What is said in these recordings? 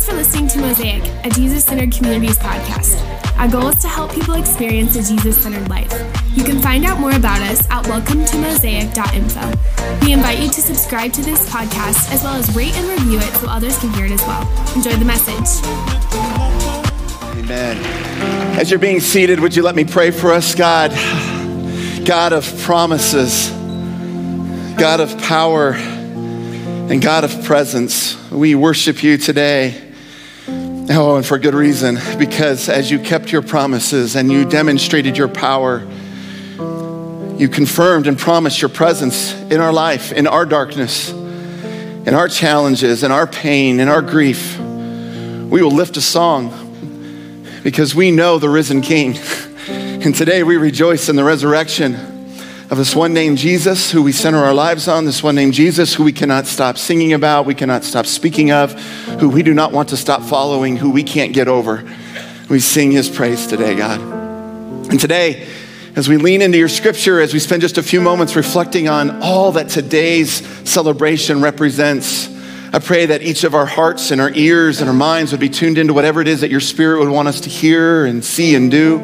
Thanks for listening to Mosaic, a Jesus centered communities podcast. Our goal is to help people experience a Jesus centered life. You can find out more about us at welcometomosaic.info. We invite you to subscribe to this podcast as well as rate and review it so others can hear it as well. Enjoy the message. Amen. As you're being seated, would you let me pray for us, God? God of promises, God of power, and God of presence. We worship you today. Oh, and for good reason, because as you kept your promises and you demonstrated your power, you confirmed and promised your presence in our life, in our darkness, in our challenges, in our pain, in our grief. We will lift a song because we know the risen King. And today we rejoice in the resurrection of this one named Jesus who we center our lives on, this one named Jesus who we cannot stop singing about, we cannot stop speaking of, who we do not want to stop following, who we can't get over. We sing his praise today, God. And today, as we lean into your scripture, as we spend just a few moments reflecting on all that today's celebration represents, I pray that each of our hearts and our ears and our minds would be tuned into whatever it is that your spirit would want us to hear and see and do.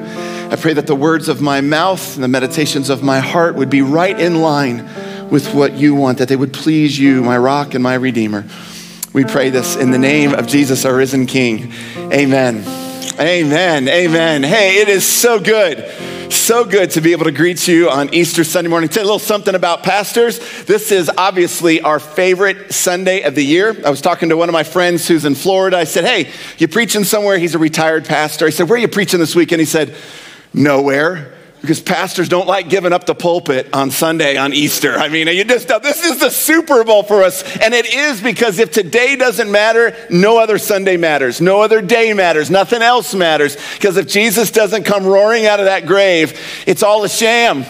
I pray that the words of my mouth and the meditations of my heart would be right in line with what you want, that they would please you, my rock and my redeemer. We pray this in the name of Jesus, our risen King. Amen. Amen. Amen. Hey, it is so good. So good to be able to greet you on Easter Sunday morning. A little something about pastors. This is obviously our favorite Sunday of the year. I was talking to one of my friends who's in Florida. I said, Hey, you preaching somewhere? He's a retired pastor. I said, Where are you preaching this weekend? He said, Nowhere because pastors don't like giving up the pulpit on Sunday on Easter. I mean, you just this is the Super Bowl for us, and it is because if today doesn't matter, no other Sunday matters, no other day matters, nothing else matters. Because if Jesus doesn't come roaring out of that grave, it's all a sham.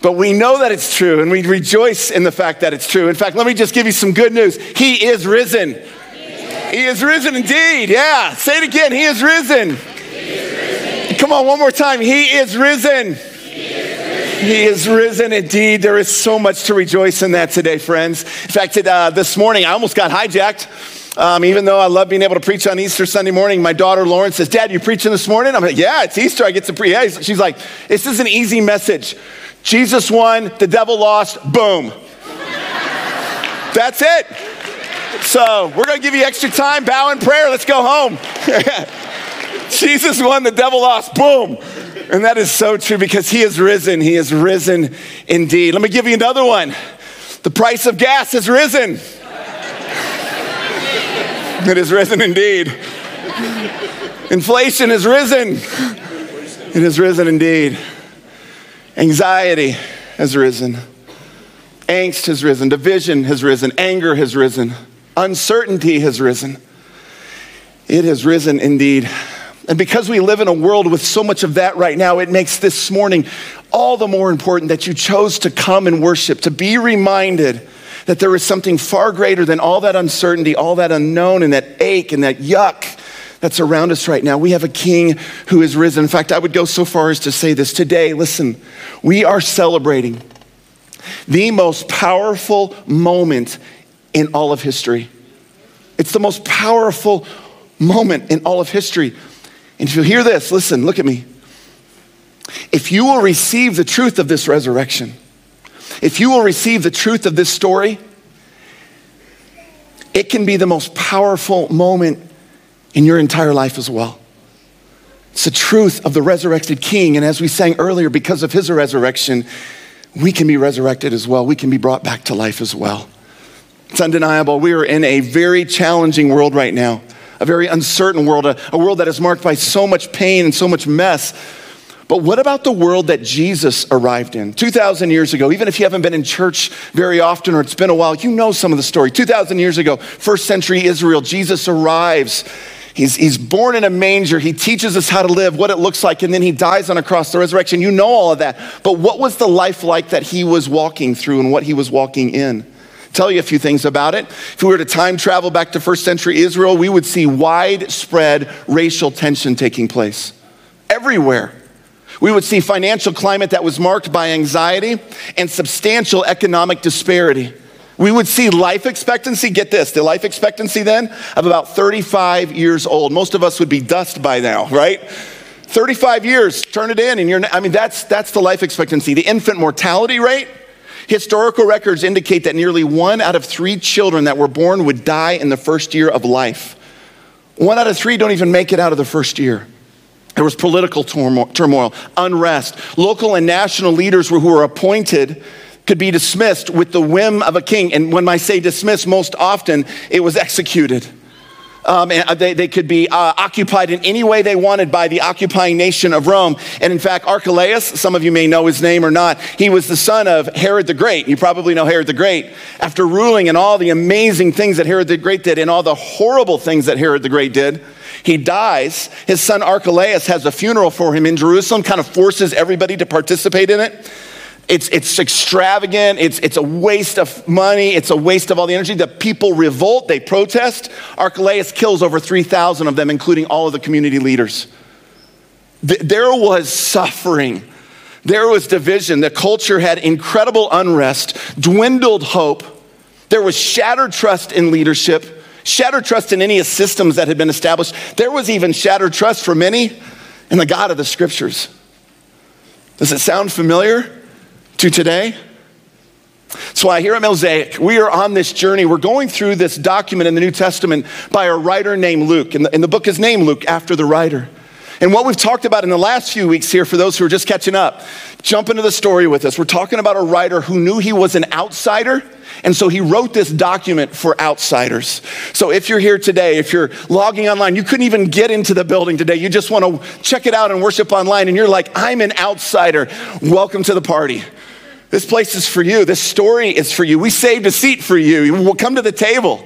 But we know that it's true, and we rejoice in the fact that it's true. In fact, let me just give you some good news. He is risen. He is risen indeed. Yeah, say it again. He is risen. Come on, one more time. He is risen. He is risen indeed. There is so much to rejoice in that today, friends. In fact, uh, this morning I almost got hijacked. Um, even though I love being able to preach on Easter Sunday morning, my daughter Lauren says, Dad, you preaching this morning? I'm like, Yeah, it's Easter. I get to preach. Yeah. She's like, This is an easy message. Jesus won, the devil lost, boom. That's it. So we're going to give you extra time, bow in prayer. Let's go home. Jesus won, the devil lost, boom. And that is so true because he is risen. He is risen indeed. Let me give you another one. The price of gas has risen. It has risen indeed. Inflation has risen. It has risen indeed. Anxiety has risen. Angst has risen. Division has risen. Anger has risen. Uncertainty has risen. It has risen indeed. And because we live in a world with so much of that right now, it makes this morning all the more important that you chose to come and worship, to be reminded that there is something far greater than all that uncertainty, all that unknown, and that ache and that yuck that's around us right now. We have a king who is risen. In fact, I would go so far as to say this today. Listen, we are celebrating the most powerful moment in all of history. It's the most powerful moment in all of history. And if you hear this, listen, look at me. If you will receive the truth of this resurrection, if you will receive the truth of this story, it can be the most powerful moment in your entire life as well. It's the truth of the resurrected king. And as we sang earlier, because of his resurrection, we can be resurrected as well. We can be brought back to life as well. It's undeniable. We are in a very challenging world right now a very uncertain world, a, a world that is marked by so much pain and so much mess. But what about the world that Jesus arrived in? 2,000 years ago, even if you haven't been in church very often or it's been a while, you know some of the story. 2,000 years ago, first century Israel, Jesus arrives. He's, he's born in a manger. He teaches us how to live, what it looks like, and then he dies on a cross, the resurrection. You know all of that. But what was the life like that he was walking through and what he was walking in? Tell you a few things about it. If we were to time travel back to first century Israel, we would see widespread racial tension taking place everywhere. We would see financial climate that was marked by anxiety and substantial economic disparity. We would see life expectancy, get this, the life expectancy then of about 35 years old. Most of us would be dust by now, right? 35 years, turn it in, and you're, I mean, that's, that's the life expectancy. The infant mortality rate, historical records indicate that nearly one out of three children that were born would die in the first year of life. One out of three don't even make it out of the first year. There was political turmoil, unrest. Local and national leaders who were appointed could be dismissed with the whim of a king. And when I say dismissed, most often it was executed. Um, and uh, they, they could be uh, occupied in any way they wanted by the occupying nation of Rome. And in fact, Archelaus, some of you may know his name or not, he was the son of Herod the Great. You probably know Herod the Great. After ruling and all the amazing things that Herod the Great did and all the horrible things that Herod the Great did, he dies. His son Archelaus has a funeral for him in Jerusalem, kind of forces everybody to participate in it. It's, it's extravagant. It's, it's a waste of money. It's a waste of all the energy. The people revolt. They protest. Archelaus kills over 3,000 of them, including all of the community leaders. There was suffering. There was division. The culture had incredible unrest, dwindled hope. There was shattered trust in leadership, shattered trust in any systems that had been established. There was even shattered trust for many in the God of the scriptures. Does it sound familiar? To today? That's why here at Mosaic, we are on this journey. We're going through this document in the New Testament by a writer named Luke. And the, and the book is named Luke after the writer. And what we've talked about in the last few weeks here, for those who are just catching up, jump into the story with us. We're talking about a writer who knew he was an outsider, and so he wrote this document for outsiders. So if you're here today, if you're logging online, you couldn't even get into the building today, you just want to check it out and worship online, and you're like, I'm an outsider. Welcome to the party. This place is for you. This story is for you. We saved a seat for you. We'll come to the table.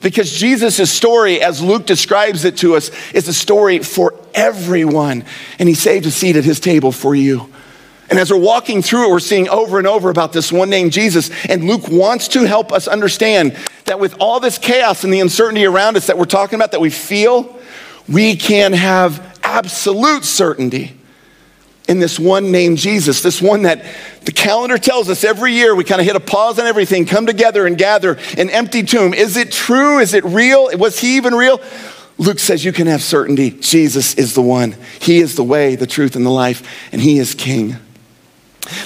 Because Jesus' story, as Luke describes it to us, is a story for everyone. And he saved a seat at his table for you. And as we're walking through it, we're seeing over and over about this one named Jesus. And Luke wants to help us understand that with all this chaos and the uncertainty around us that we're talking about, that we feel, we can have absolute certainty in this one named Jesus, this one that the calendar tells us every year we kind of hit a pause on everything, come together and gather an empty tomb. Is it true? Is it real? Was he even real? Luke says you can have certainty. Jesus is the one. He is the way, the truth, and the life, and he is king.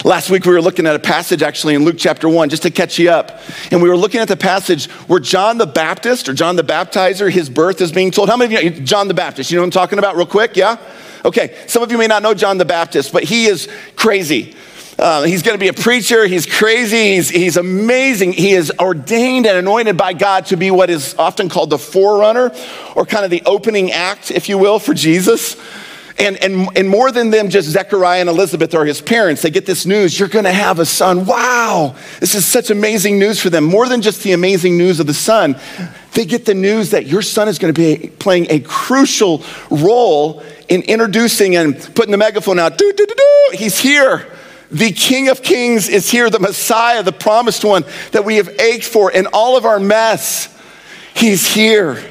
Last week we were looking at a passage actually in Luke chapter 1 just to catch you up. And we were looking at the passage where John the Baptist or John the Baptizer, his birth is being told. How many of you know John the Baptist? You know what I'm talking about real quick? Yeah? Okay, some of you may not know John the Baptist, but he is crazy. Uh, he's going to be a preacher. He's crazy. He's, he's amazing. He is ordained and anointed by God to be what is often called the forerunner or kind of the opening act, if you will, for Jesus. And, and, and more than them, just Zechariah and Elizabeth are his parents. They get this news you're going to have a son. Wow, this is such amazing news for them. More than just the amazing news of the son, they get the news that your son is going to be playing a crucial role in introducing and putting the megaphone out. Doo, doo, doo, He's here. The King of Kings is here, the Messiah, the promised one that we have ached for in all of our mess. He's here.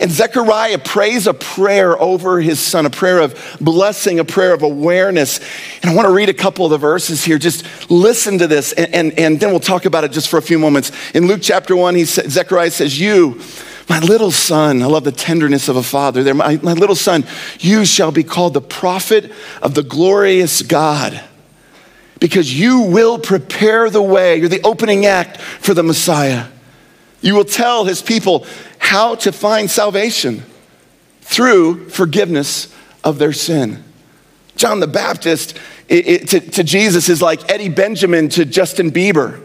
And Zechariah prays a prayer over his son, a prayer of blessing, a prayer of awareness. And I want to read a couple of the verses here. Just listen to this, and, and, and then we'll talk about it just for a few moments. In Luke chapter 1, he sa- Zechariah says, You, my little son, I love the tenderness of a father there. My, my little son, you shall be called the prophet of the glorious God because you will prepare the way. You're the opening act for the Messiah. You will tell his people how to find salvation through forgiveness of their sin. John the Baptist it, it, to, to Jesus is like Eddie Benjamin to Justin Bieber.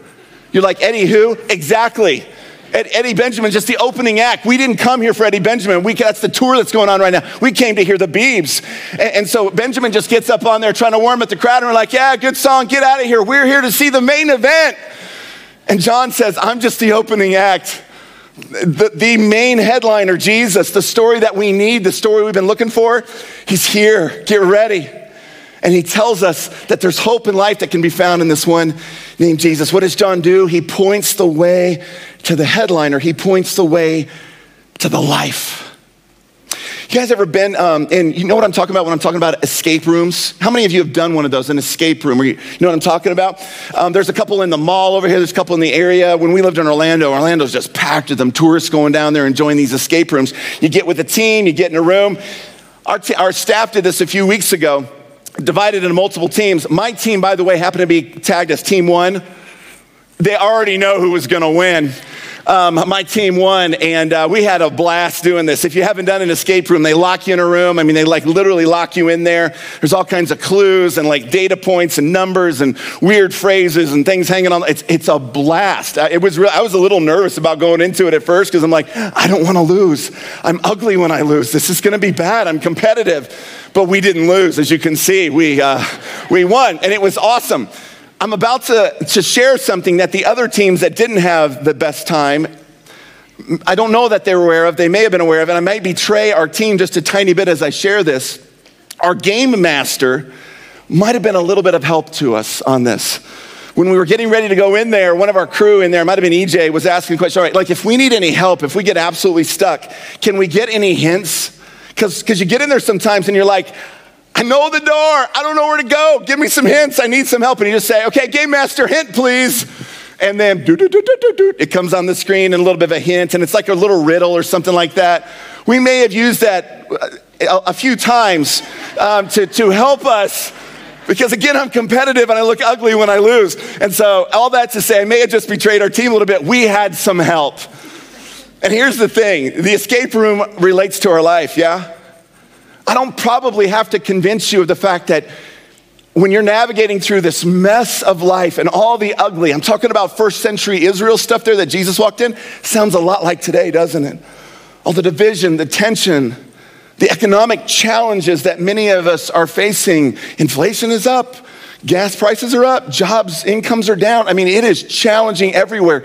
You're like, Eddie who? Exactly. Eddie Benjamin, just the opening act. We didn't come here for Eddie Benjamin. We, that's the tour that's going on right now. We came to hear the Beebs. And, and, so Benjamin just gets up on there trying to warm up the crowd, and we're like, yeah, good song, get out of here. We're here to see the main event. And John says, I'm just the opening act. The, the main headliner, Jesus, the story that we need, the story we've been looking for, he's here. Get ready. And he tells us that there's hope in life that can be found in this one named Jesus. What does John do? He points the way to the headliner, he points the way to the life. You guys ever been, um, and you know what I'm talking about when I'm talking about escape rooms? How many of you have done one of those, an escape room? You, you, know what I'm talking about? Um, there's a couple in the mall over here, there's a couple in the area. When we lived in Orlando, Orlando's just packed with them tourists going down there enjoying these escape rooms. You get with a team, you get in a room. Our, t- our staff did this a few weeks ago, divided into multiple teams. My team, by the way, happened to be tagged as team one. They already know who was going to win um, my team won, and uh, we had a blast doing this. If you haven't done an escape room, they lock you in a room. I mean, they like literally lock you in there. There's all kinds of clues and like data points and numbers and weird phrases and things hanging on. It's, it's a blast. It was real, I was a little nervous about going into it at first because I'm like, I don't want to lose. I'm ugly when I lose. This is going to be bad. I'm competitive. But we didn't lose, as you can see. We, uh, we won, and it was awesome. I'm about to, to share something that the other teams that didn't have the best time, I don't know that they were aware of. They may have been aware of it. I might betray our team just a tiny bit as I share this. Our game master might have been a little bit of help to us on this. When we were getting ready to go in there, one of our crew in there, might have been EJ, was asking the question, all right, like if we need any help, if we get absolutely stuck, can we get any hints? Because you get in there sometimes and you're like, I know the door. I don't know where to go. Give me some hints. I need some help. And you just say, okay, game master, hint, please. And then it comes on the screen and a little bit of a hint, and it's like a little riddle or something like that. We may have used that uh, a few times um, to, to help us because again, I'm competitive and I look ugly when I lose. And so, all that to say, I may have just betrayed our team a little bit. We had some help. And here's the thing the escape room relates to our life, yeah? I don't probably have to convince you of the fact that when you're navigating through this mess of life and all the ugly, I'm talking about first century Israel stuff there that Jesus walked in, sounds a lot like today, doesn't it? All the division, the tension, the economic challenges that many of us are facing. Inflation is up, gas prices are up, jobs, incomes are down. I mean, it is challenging everywhere.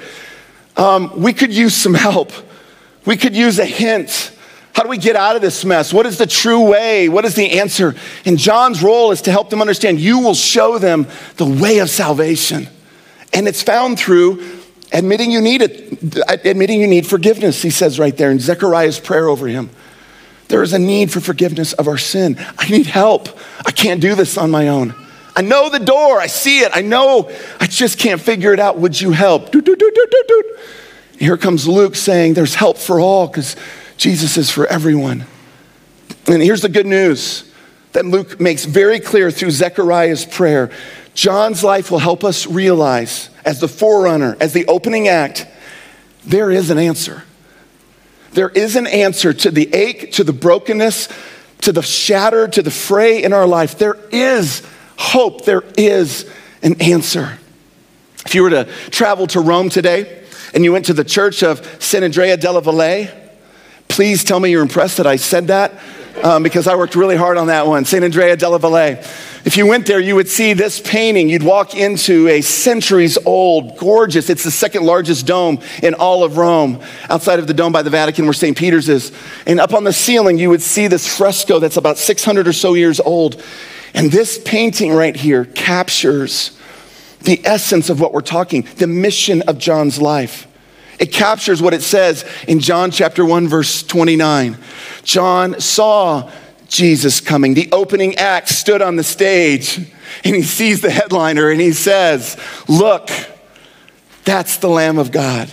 Um, we could use some help, we could use a hint. How do we get out of this mess? What is the true way? What is the answer? And John's role is to help them understand you will show them the way of salvation. And it's found through admitting you need it, admitting you need forgiveness, he says right there in Zechariah's prayer over him. There is a need for forgiveness of our sin. I need help. I can't do this on my own. I know the door. I see it. I know. I just can't figure it out. Would you help? Here comes Luke saying there's help for all because Jesus is for everyone. And here's the good news that Luke makes very clear through Zechariah's prayer. John's life will help us realize, as the forerunner, as the opening act, there is an answer. There is an answer to the ache, to the brokenness, to the shatter, to the fray in our life. There is hope. There is an answer. If you were to travel to Rome today and you went to the church of San Andrea della Valle, Please tell me you're impressed that I said that um, because I worked really hard on that one. St. Andrea della Valle. If you went there, you would see this painting. You'd walk into a centuries old, gorgeous, it's the second largest dome in all of Rome, outside of the dome by the Vatican where St. Peter's is. And up on the ceiling, you would see this fresco that's about 600 or so years old. And this painting right here captures the essence of what we're talking, the mission of John's life. It captures what it says in John chapter 1, verse 29. John saw Jesus coming. The opening act stood on the stage and he sees the headliner and he says, Look, that's the Lamb of God.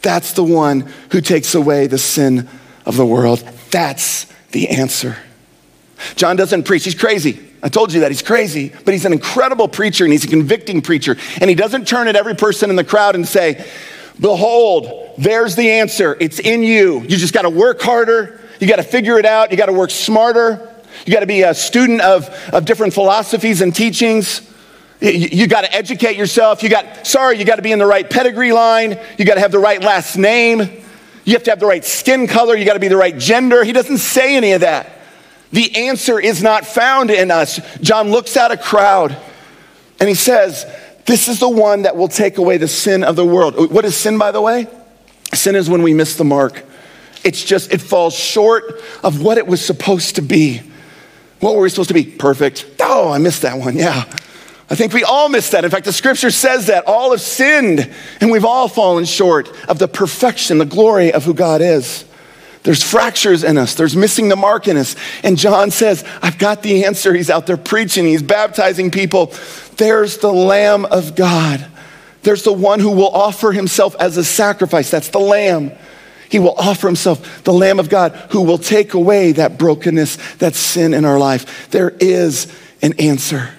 That's the one who takes away the sin of the world. That's the answer. John doesn't preach, he's crazy. I told you that he's crazy, but he's an incredible preacher and he's a convicting preacher. And he doesn't turn at every person in the crowd and say, Behold, there's the answer. It's in you. You just got to work harder. You got to figure it out. You got to work smarter. You got to be a student of, of different philosophies and teachings. You, you got to educate yourself. You got, sorry, you got to be in the right pedigree line. You got to have the right last name. You have to have the right skin color. You got to be the right gender. He doesn't say any of that. The answer is not found in us. John looks at a crowd and he says, this is the one that will take away the sin of the world. What is sin, by the way? Sin is when we miss the mark. It's just, it falls short of what it was supposed to be. What were we supposed to be? Perfect. Oh, I missed that one. Yeah. I think we all missed that. In fact, the scripture says that all have sinned and we've all fallen short of the perfection, the glory of who God is. There's fractures in us. There's missing the mark in us. And John says, I've got the answer. He's out there preaching, he's baptizing people. There's the Lamb of God. There's the one who will offer himself as a sacrifice. That's the Lamb. He will offer himself, the Lamb of God, who will take away that brokenness, that sin in our life. There is an answer.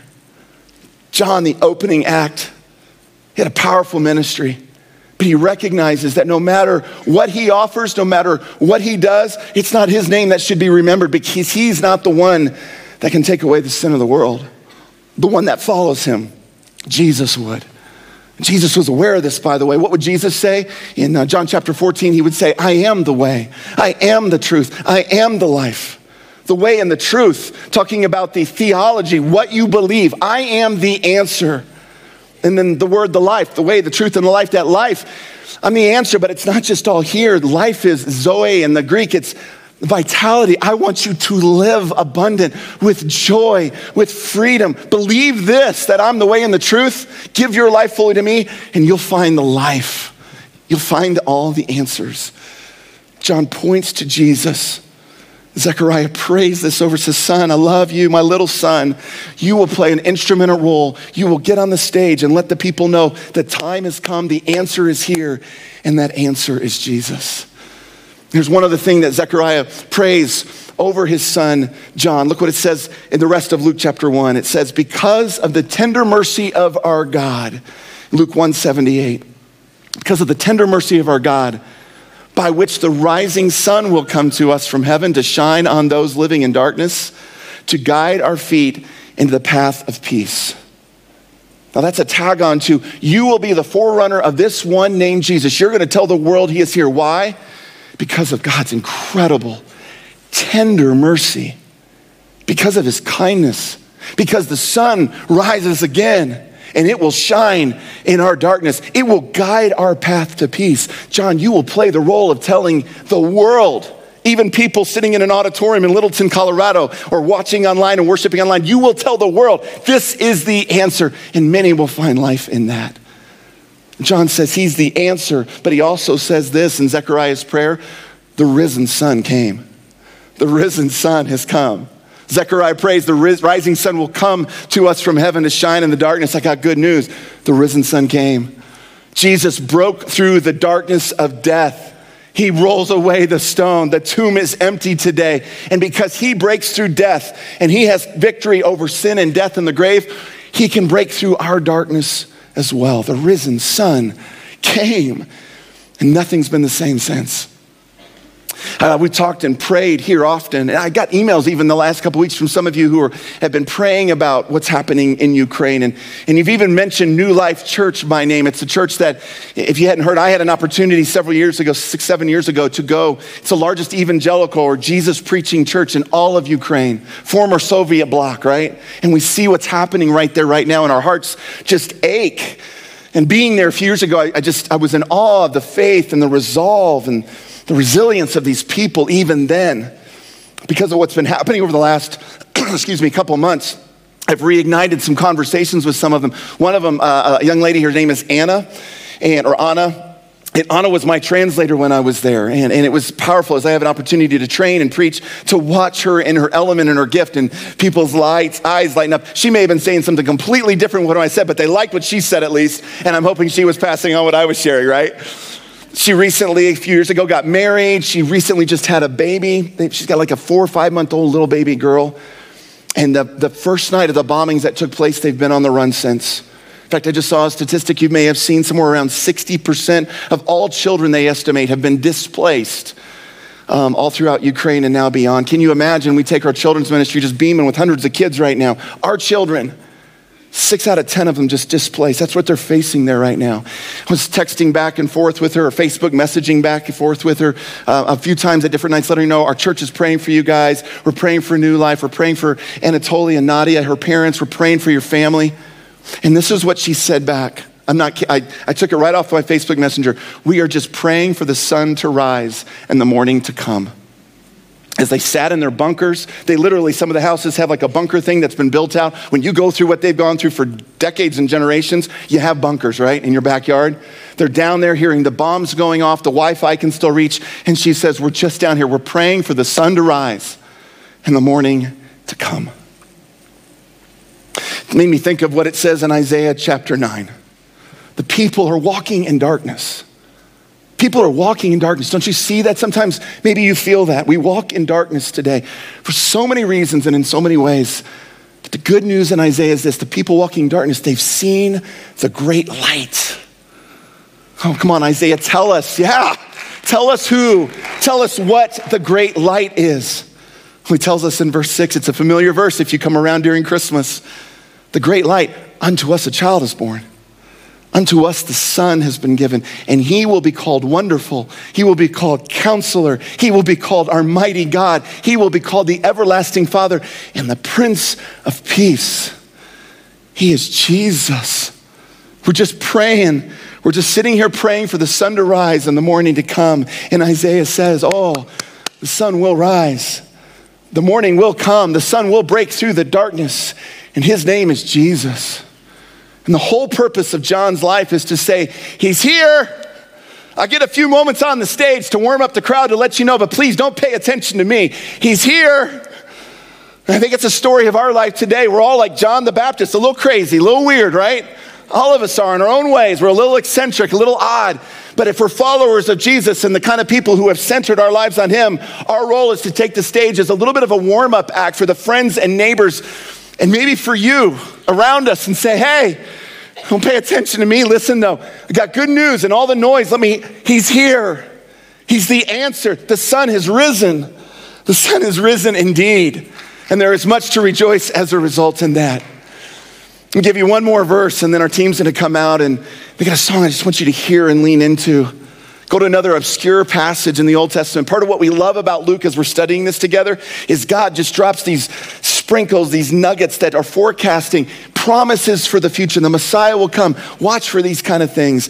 John, the opening act, he had a powerful ministry. But he recognizes that no matter what he offers, no matter what he does, it's not his name that should be remembered because he's not the one that can take away the sin of the world. The one that follows him, Jesus would. Jesus was aware of this, by the way. What would Jesus say? In uh, John chapter 14, he would say, I am the way, I am the truth, I am the life. The way and the truth, talking about the theology, what you believe. I am the answer. And then the word, the life, the way, the truth, and the life, that life. I'm the answer, but it's not just all here. Life is Zoe in the Greek, it's vitality. I want you to live abundant with joy, with freedom. Believe this that I'm the way and the truth. Give your life fully to me, and you'll find the life. You'll find all the answers. John points to Jesus. Zechariah prays this over his son. I love you, my little son. You will play an instrumental role. You will get on the stage and let the people know the time has come, the answer is here, and that answer is Jesus. Here's one other thing that Zechariah prays over his son John. Look what it says in the rest of Luke chapter 1. It says, Because of the tender mercy of our God, Luke 178, because of the tender mercy of our God, by which the rising sun will come to us from heaven to shine on those living in darkness, to guide our feet into the path of peace. Now, that's a tag on to you will be the forerunner of this one named Jesus. You're going to tell the world he is here. Why? Because of God's incredible, tender mercy, because of his kindness, because the sun rises again and it will shine in our darkness. It will guide our path to peace. John, you will play the role of telling the world, even people sitting in an auditorium in Littleton, Colorado, or watching online and worshiping online, you will tell the world this is the answer, and many will find life in that. John says he's the answer, but he also says this in Zechariah's prayer the risen sun came. The risen sun has come. Zechariah prays the rising sun will come to us from heaven to shine in the darkness. I got good news. The risen sun came. Jesus broke through the darkness of death. He rolls away the stone. The tomb is empty today. And because he breaks through death and he has victory over sin and death in the grave, he can break through our darkness as well. The risen sun came, and nothing's been the same since. Uh, we talked and prayed here often. And I got emails even the last couple weeks from some of you who are, have been praying about what's happening in Ukraine. And, and you've even mentioned New Life Church by name. It's a church that, if you hadn't heard, I had an opportunity several years ago, six, seven years ago, to go. It's the largest evangelical or Jesus preaching church in all of Ukraine, former Soviet bloc, right? And we see what's happening right there, right now, and our hearts just ache. And being there a few years ago, I, I just, I was in awe of the faith and the resolve and the resilience of these people even then because of what's been happening over the last excuse me couple months i've reignited some conversations with some of them one of them uh, a young lady her name is anna and or anna and Anna was my translator when I was there. And, and it was powerful as I have an opportunity to train and preach, to watch her in her element and her gift and people's lights, eyes lighten up. She may have been saying something completely different what I said, but they liked what she said at least. And I'm hoping she was passing on what I was sharing, right? She recently, a few years ago, got married. She recently just had a baby. She's got like a four or five month old little baby girl. And the, the first night of the bombings that took place, they've been on the run since. In fact, I just saw a statistic you may have seen somewhere around 60% of all children they estimate have been displaced um, all throughout Ukraine and now beyond. Can you imagine? We take our children's ministry just beaming with hundreds of kids right now. Our children Six out of 10 of them just displaced. That's what they're facing there right now. I was texting back and forth with her, or Facebook messaging back and forth with her uh, a few times at different nights, letting her know our church is praying for you guys. We're praying for new life. We're praying for Anatolia and Nadia, her parents. We're praying for your family. And this is what she said back. I'm not, I, I took it right off my Facebook Messenger. We are just praying for the sun to rise and the morning to come. As they sat in their bunkers. They literally, some of the houses have like a bunker thing that's been built out. When you go through what they've gone through for decades and generations, you have bunkers, right, in your backyard. They're down there hearing the bombs going off, the Wi Fi can still reach. And she says, We're just down here. We're praying for the sun to rise and the morning to come. It made me think of what it says in Isaiah chapter 9. The people are walking in darkness. People are walking in darkness. Don't you see that? Sometimes maybe you feel that. We walk in darkness today for so many reasons and in so many ways. But the good news in Isaiah is this the people walking in darkness, they've seen the great light. Oh, come on, Isaiah, tell us. Yeah, tell us who. Tell us what the great light is. He tells us in verse 6, it's a familiar verse if you come around during Christmas. The great light, unto us a child is born. Unto us the Son has been given, and he will be called Wonderful. He will be called Counselor. He will be called our mighty God. He will be called the Everlasting Father and the Prince of Peace. He is Jesus. We're just praying. We're just sitting here praying for the sun to rise and the morning to come. And Isaiah says, Oh, the sun will rise. The morning will come. The sun will break through the darkness. And his name is Jesus. And the whole purpose of John's life is to say, He's here. I get a few moments on the stage to warm up the crowd to let you know, but please don't pay attention to me. He's here. I think it's a story of our life today. We're all like John the Baptist, a little crazy, a little weird, right? All of us are in our own ways. We're a little eccentric, a little odd. But if we're followers of Jesus and the kind of people who have centered our lives on Him, our role is to take the stage as a little bit of a warm up act for the friends and neighbors and maybe for you around us and say, hey, don't pay attention to me. Listen though, I got good news and all the noise. Let me, he's here. He's the answer. The sun has risen. The sun has risen indeed. And there is much to rejoice as a result in that. I'll give you one more verse and then our team's gonna come out and they got a song I just want you to hear and lean into. Go to another obscure passage in the Old Testament. Part of what we love about Luke as we're studying this together is God just drops these sprinkles, these nuggets that are forecasting promises for the future. The Messiah will come. Watch for these kind of things.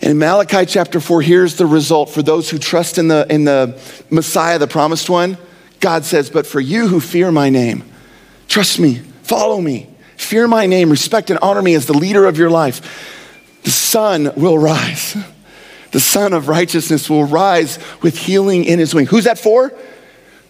And in Malachi chapter 4, here's the result for those who trust in the, in the Messiah, the promised one. God says, But for you who fear my name, trust me, follow me, fear my name, respect and honor me as the leader of your life, the sun will rise the Sun of Righteousness will rise with healing in his wing. Who's that for?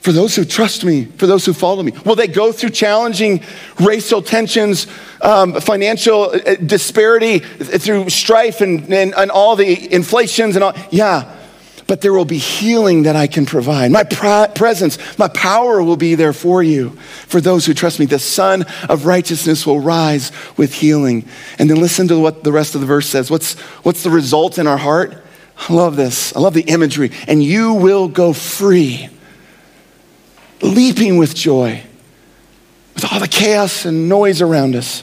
For those who trust me, for those who follow me. Will they go through challenging racial tensions, um, financial uh, disparity, through strife and, and, and all the inflations and all? Yeah, but there will be healing that I can provide. My presence, my power will be there for you, for those who trust me. The Sun of Righteousness will rise with healing. And then listen to what the rest of the verse says. What's, what's the result in our heart? I love this. I love the imagery. And you will go free, leaping with joy, with all the chaos and noise around us.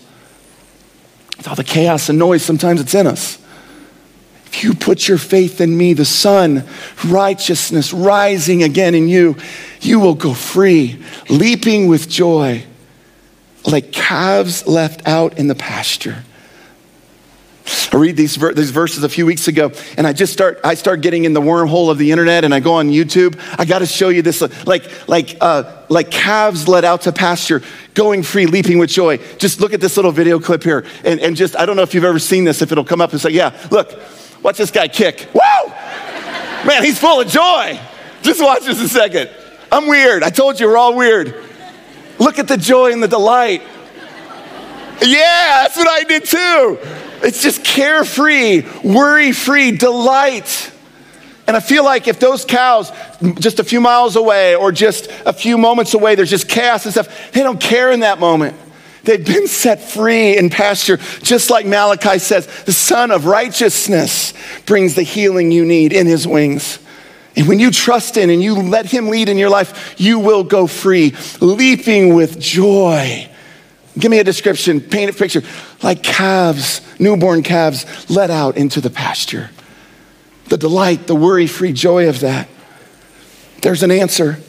With all the chaos and noise, sometimes it's in us. If you put your faith in me, the sun, righteousness rising again in you, you will go free, leaping with joy, like calves left out in the pasture. I read these, ver- these verses a few weeks ago, and I just start, I start getting in the wormhole of the internet, and I go on YouTube. I got to show you this, like, like, uh, like calves led out to pasture, going free, leaping with joy. Just look at this little video clip here, and, and just, I don't know if you've ever seen this, if it'll come up and say, yeah, look, watch this guy kick. Woo! Man, he's full of joy. Just watch this a second. I'm weird. I told you we're all weird. Look at the joy and the delight. Yeah, that's what I did too. It's just carefree, worry free delight. And I feel like if those cows, just a few miles away or just a few moments away, there's just chaos and stuff, they don't care in that moment. They've been set free in pasture, just like Malachi says the Son of Righteousness brings the healing you need in his wings. And when you trust in and you let him lead in your life, you will go free, leaping with joy Give me a description, paint a picture. Like calves, newborn calves let out into the pasture. The delight, the worry free joy of that. There's an answer.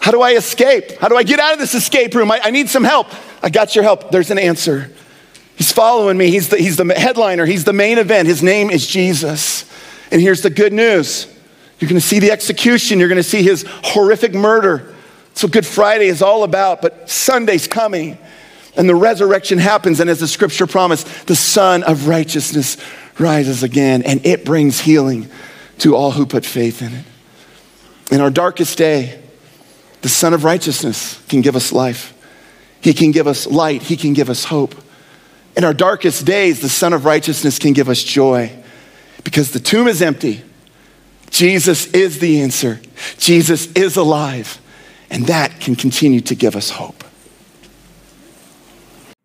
How do I escape? How do I get out of this escape room? I, I need some help. I got your help. There's an answer. He's following me. He's the, he's the headliner. He's the main event. His name is Jesus. And here's the good news You're going to see the execution. You're going to see his horrific murder. What Good Friday is all about. But Sunday's coming and the resurrection happens. And as the scripture promised, the Son of Righteousness rises again and it brings healing to all who put faith in it. In our darkest day, the Son of Righteousness can give us life. He can give us light. He can give us hope. In our darkest days, the Son of Righteousness can give us joy because the tomb is empty. Jesus is the answer. Jesus is alive. And that can continue to give us hope.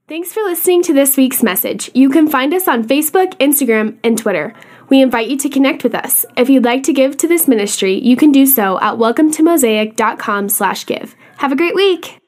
Thanks for listening to this week's message. You can find us on Facebook, Instagram, and Twitter. We invite you to connect with us. If you'd like to give to this ministry, you can do so at welcometomosaic.com slash give. Have a great week!